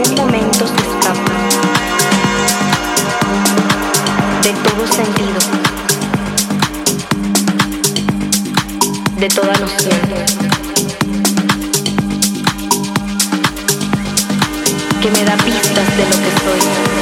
En algún momento se escapa de todo sentido, de toda noción. que me da pistas de lo que soy.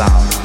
sound.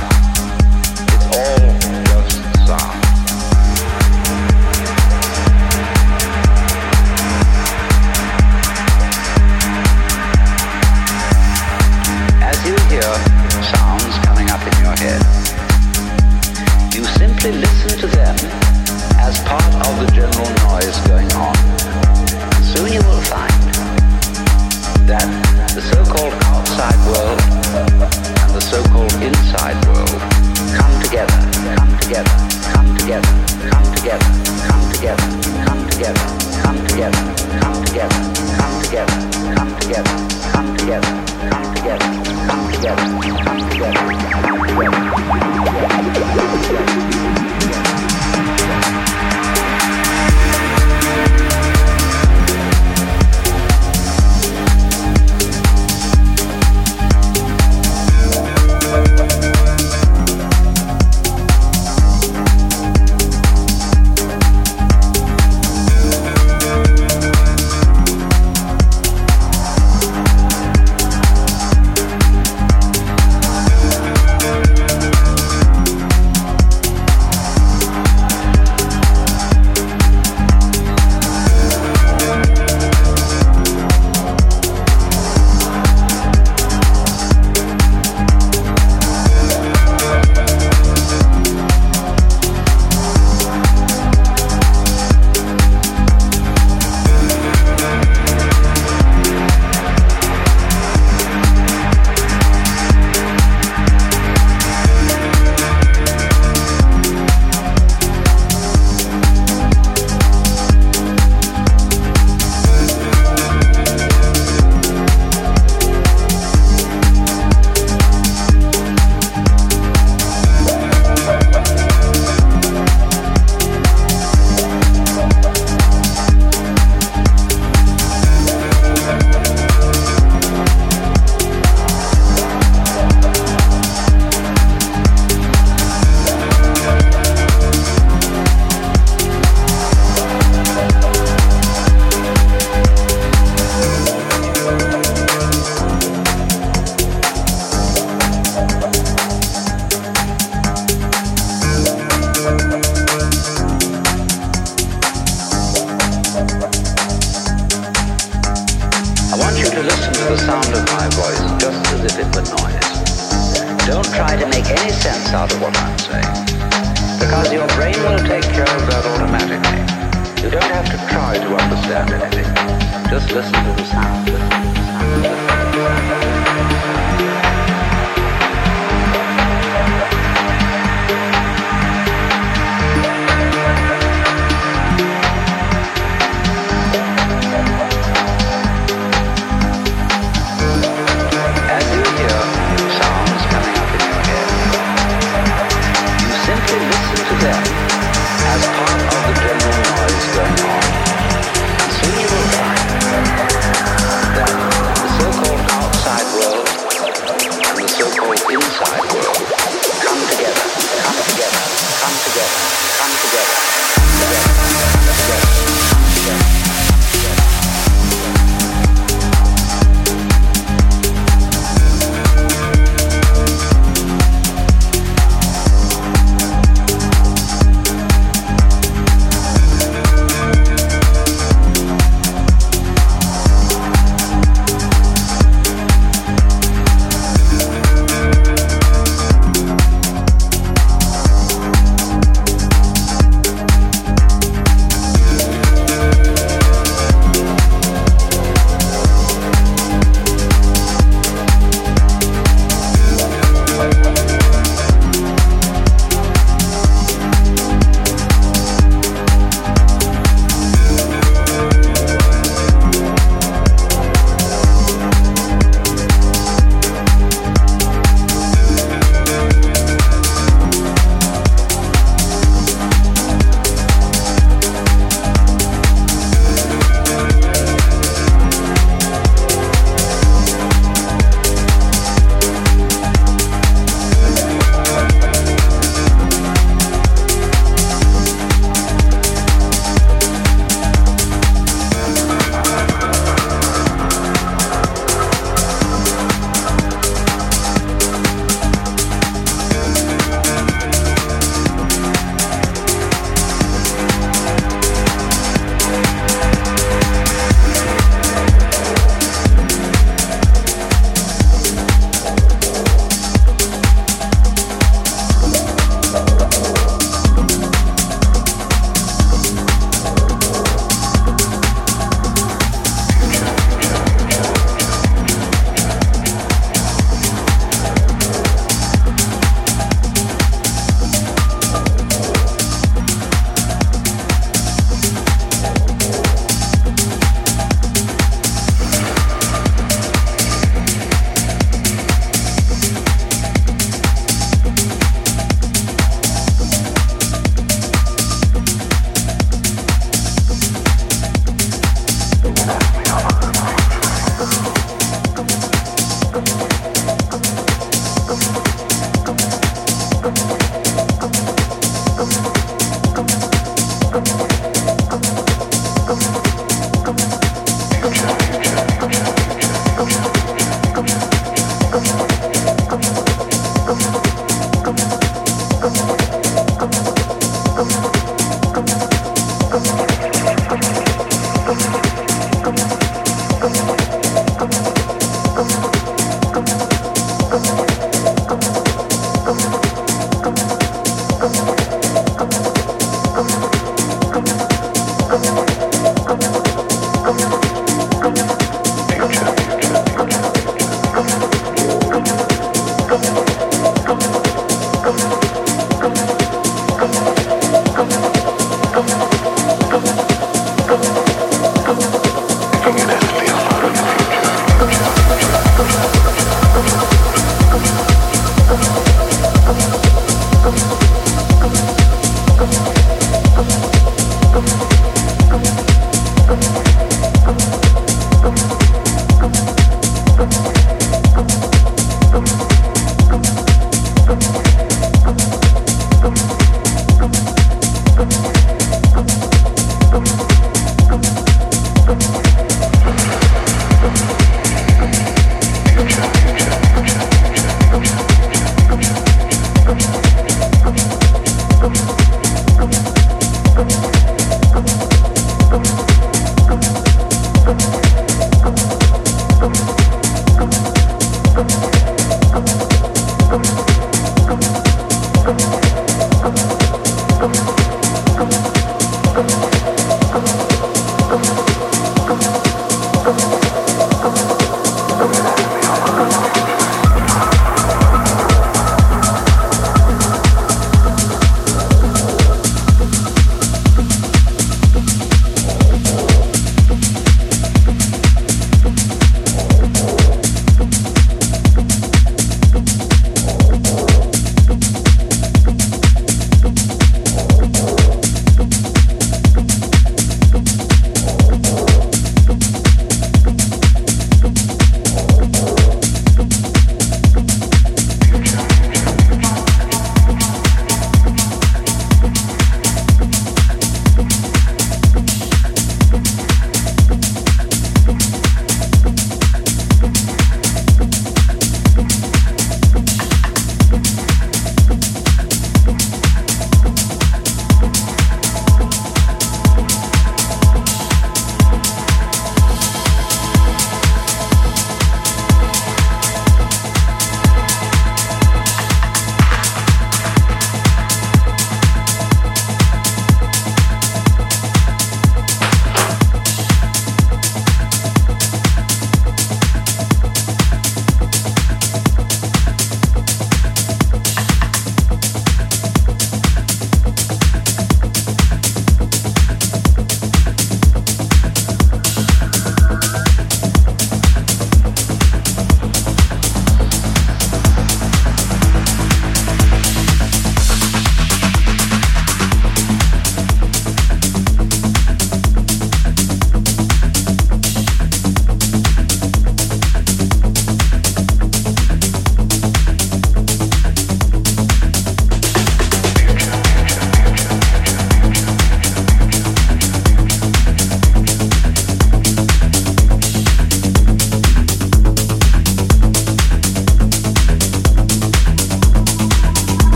Listen to the sound.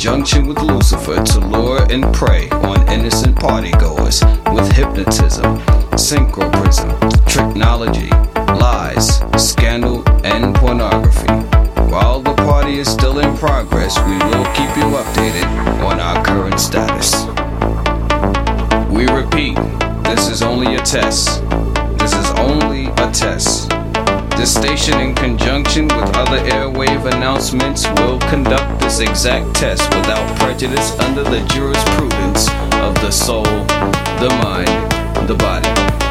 Can Çin exact test without prejudice under the jurisprudence of the soul, the mind, the body,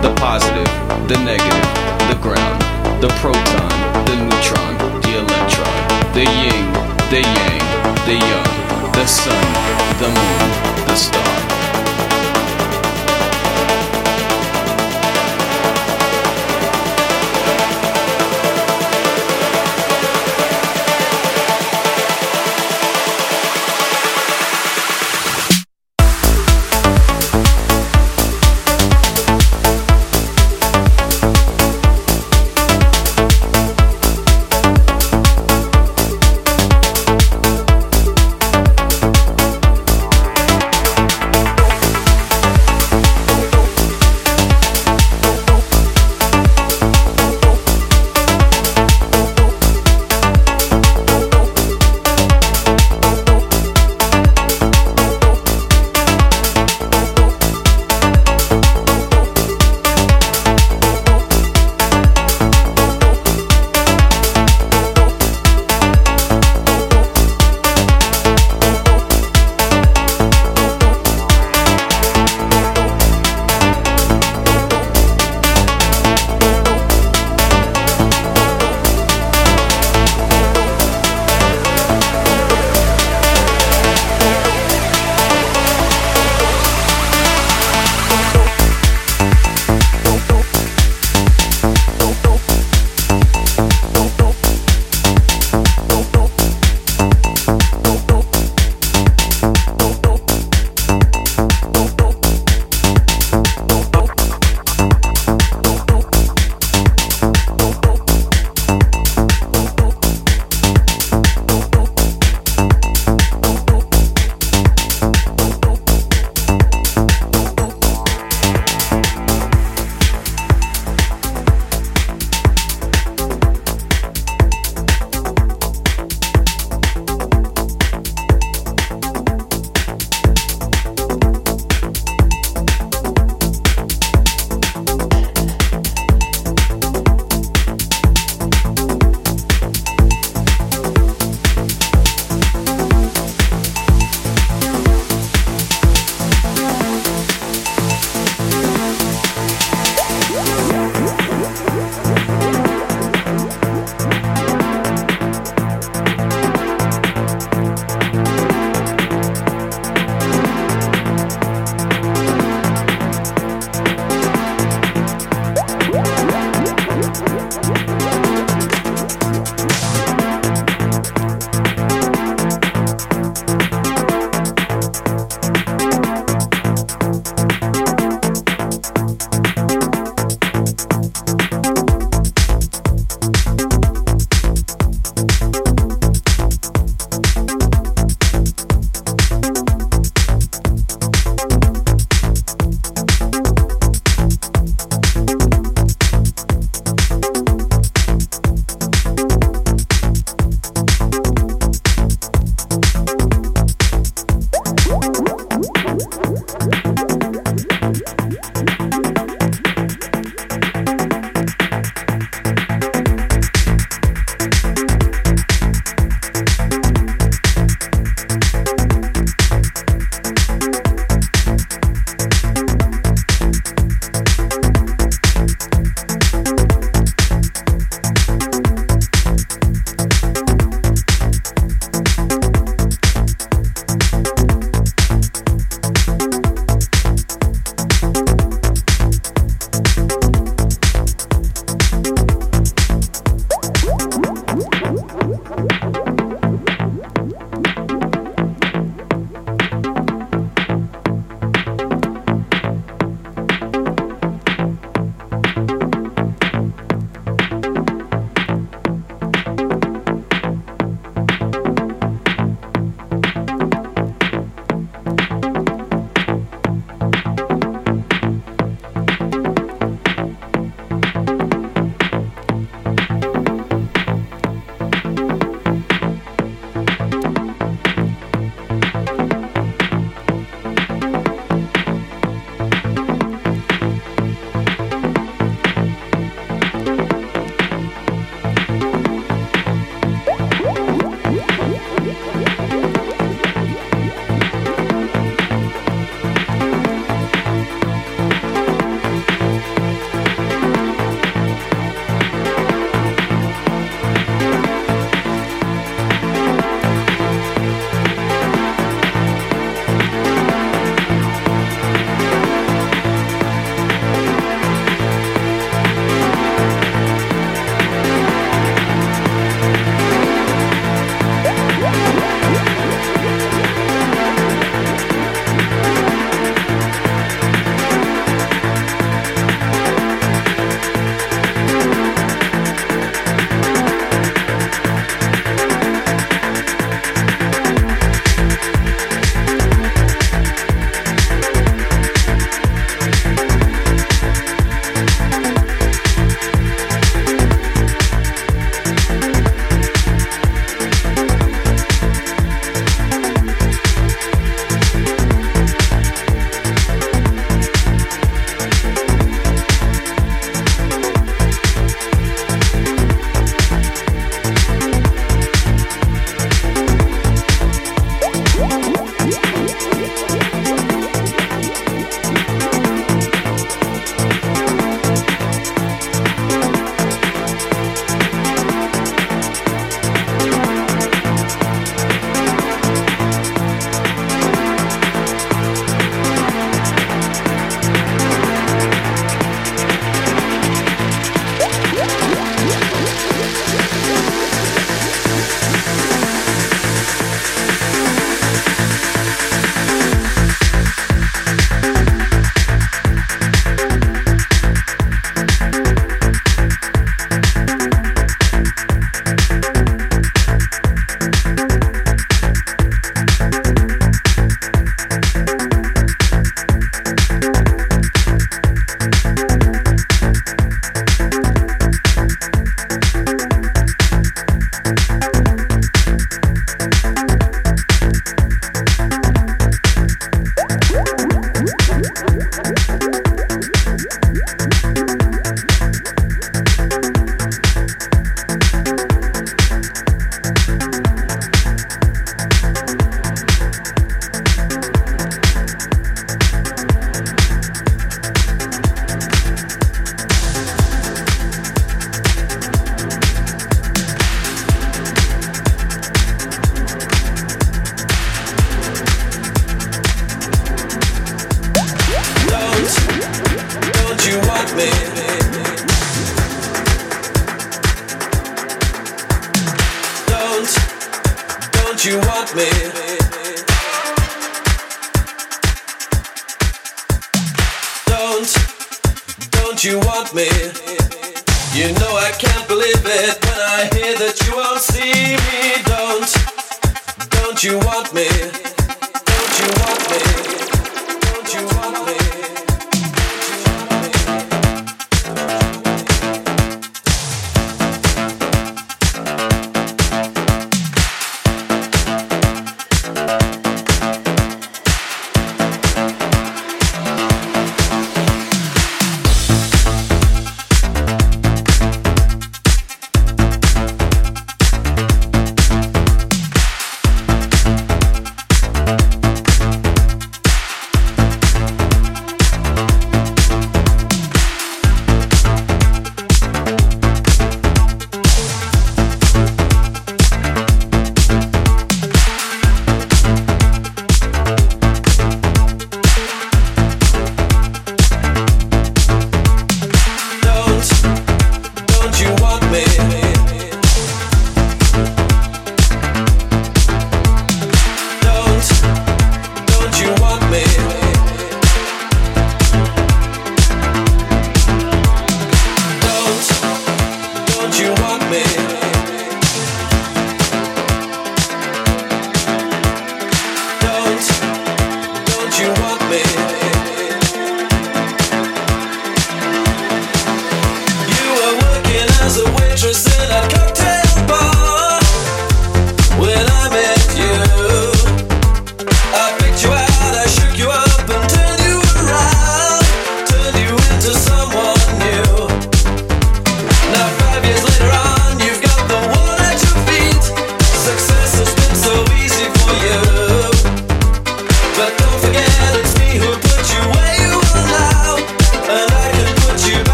the positive, the negative, the ground, the proton, the neutron, the electron, the yin, the yang, the young, the sun, the moon, the star.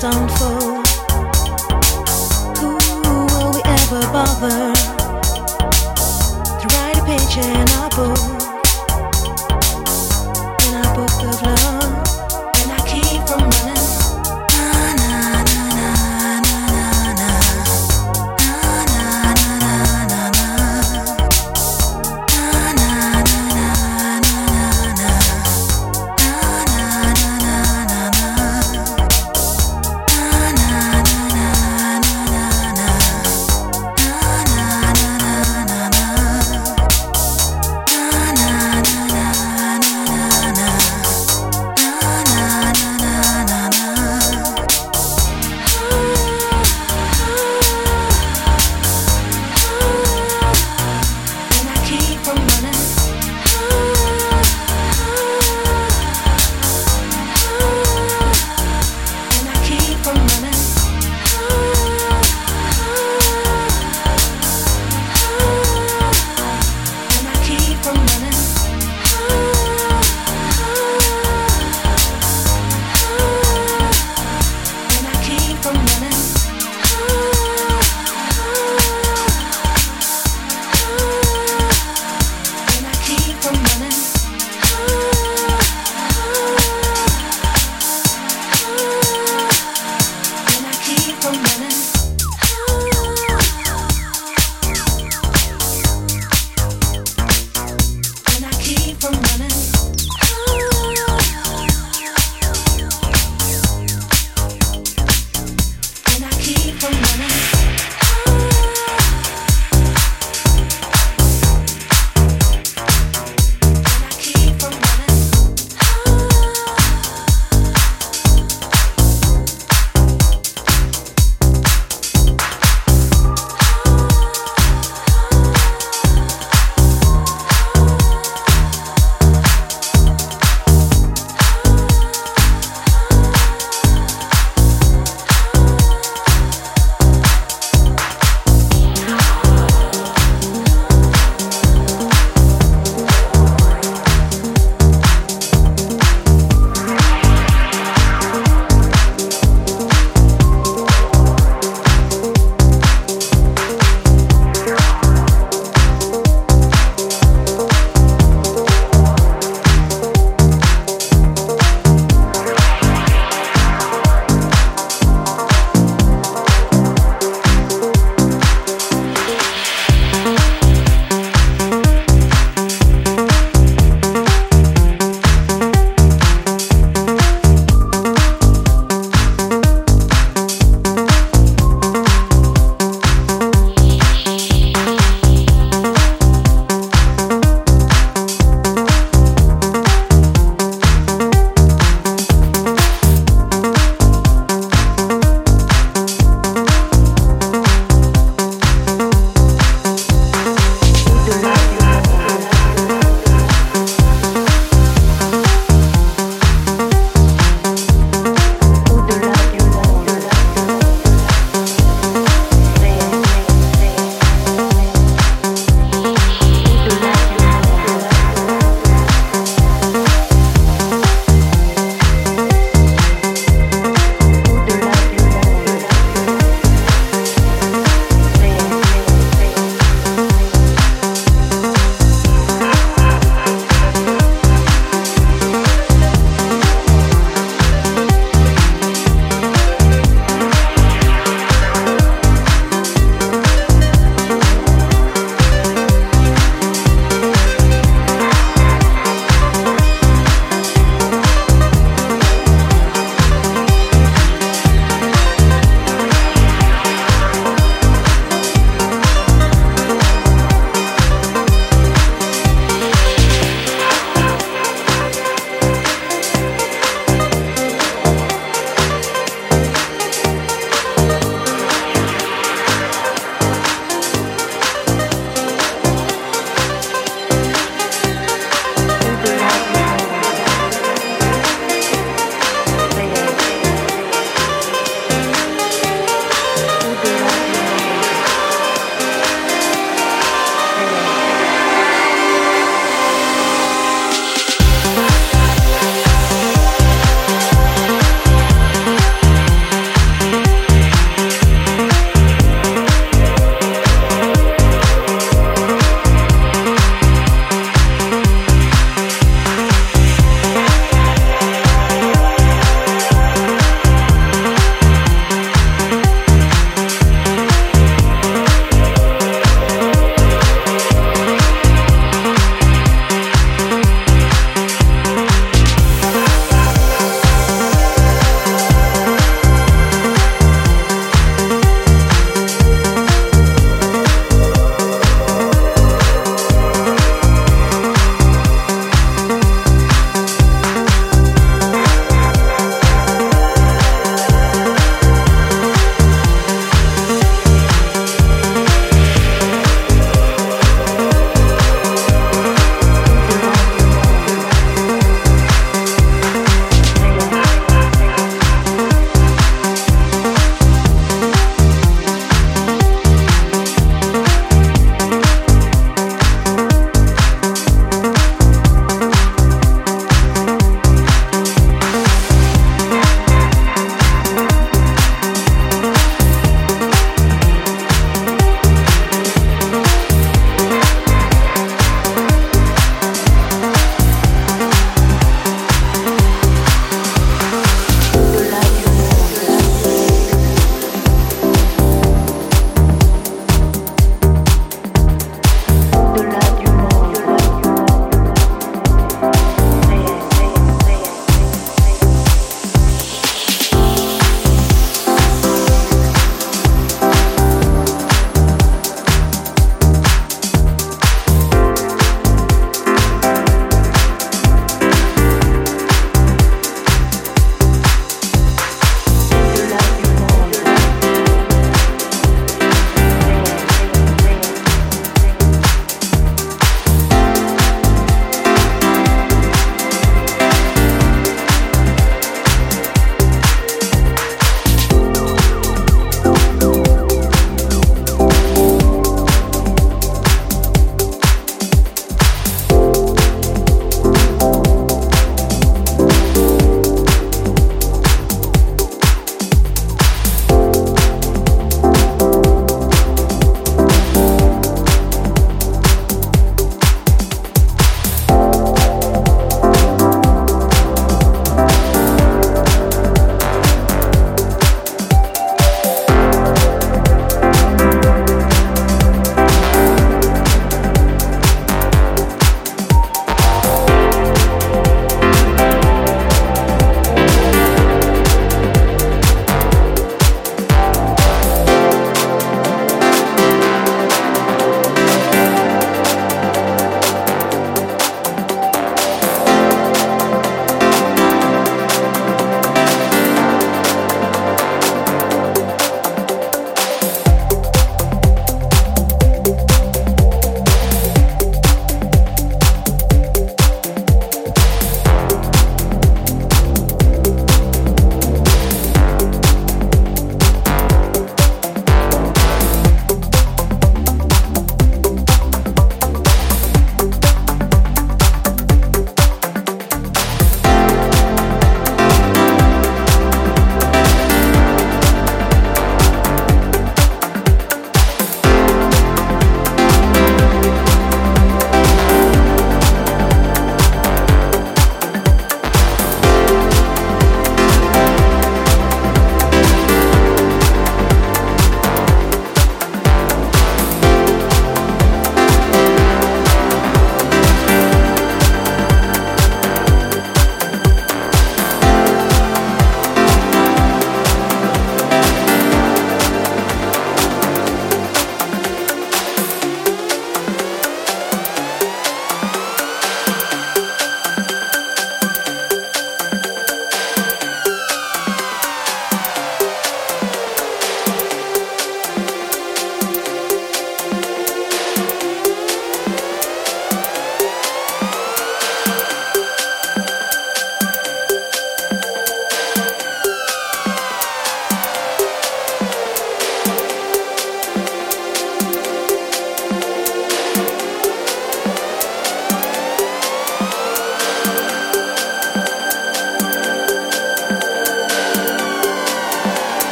don't fall.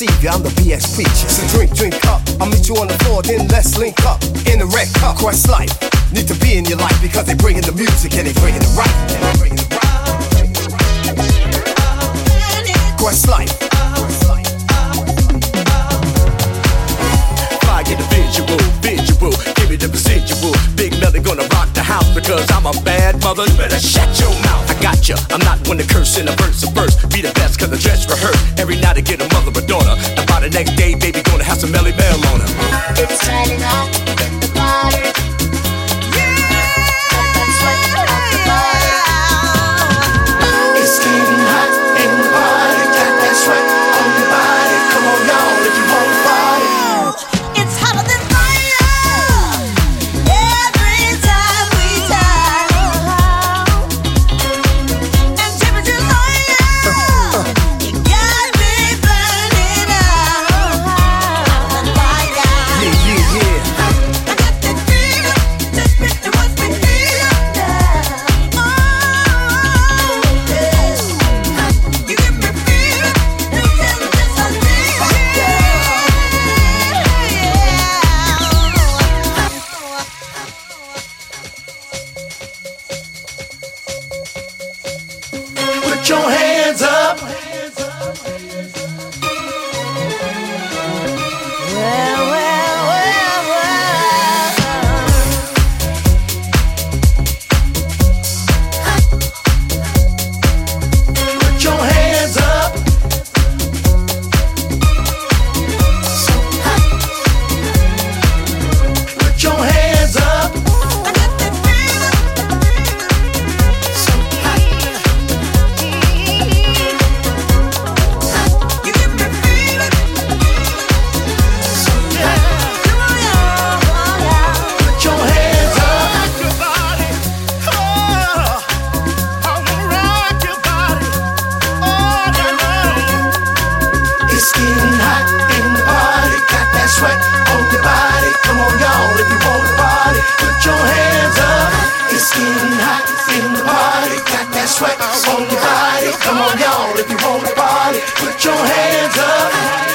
deceive you. I'm the BX preacher. So drink, drink up. I'll meet you on the floor, then let's link up. In the red cup, Quest life. Need to be in your life because they bringing the music and they bringing the right. Quest life. I get the visual, visual. Give me the residual. Big Melly gonna rock the house because I'm a bad mother. You better shut your mouth gotcha. I'm not one to curse in a verse of verse. Be the best cause the dress rehearsed. Every night I get a mother or daughter. And by the next day, baby, gonna have some Melly Mel on her. It's turning up sweat on your body. Come on, y'all, if you want to party, put your hands up.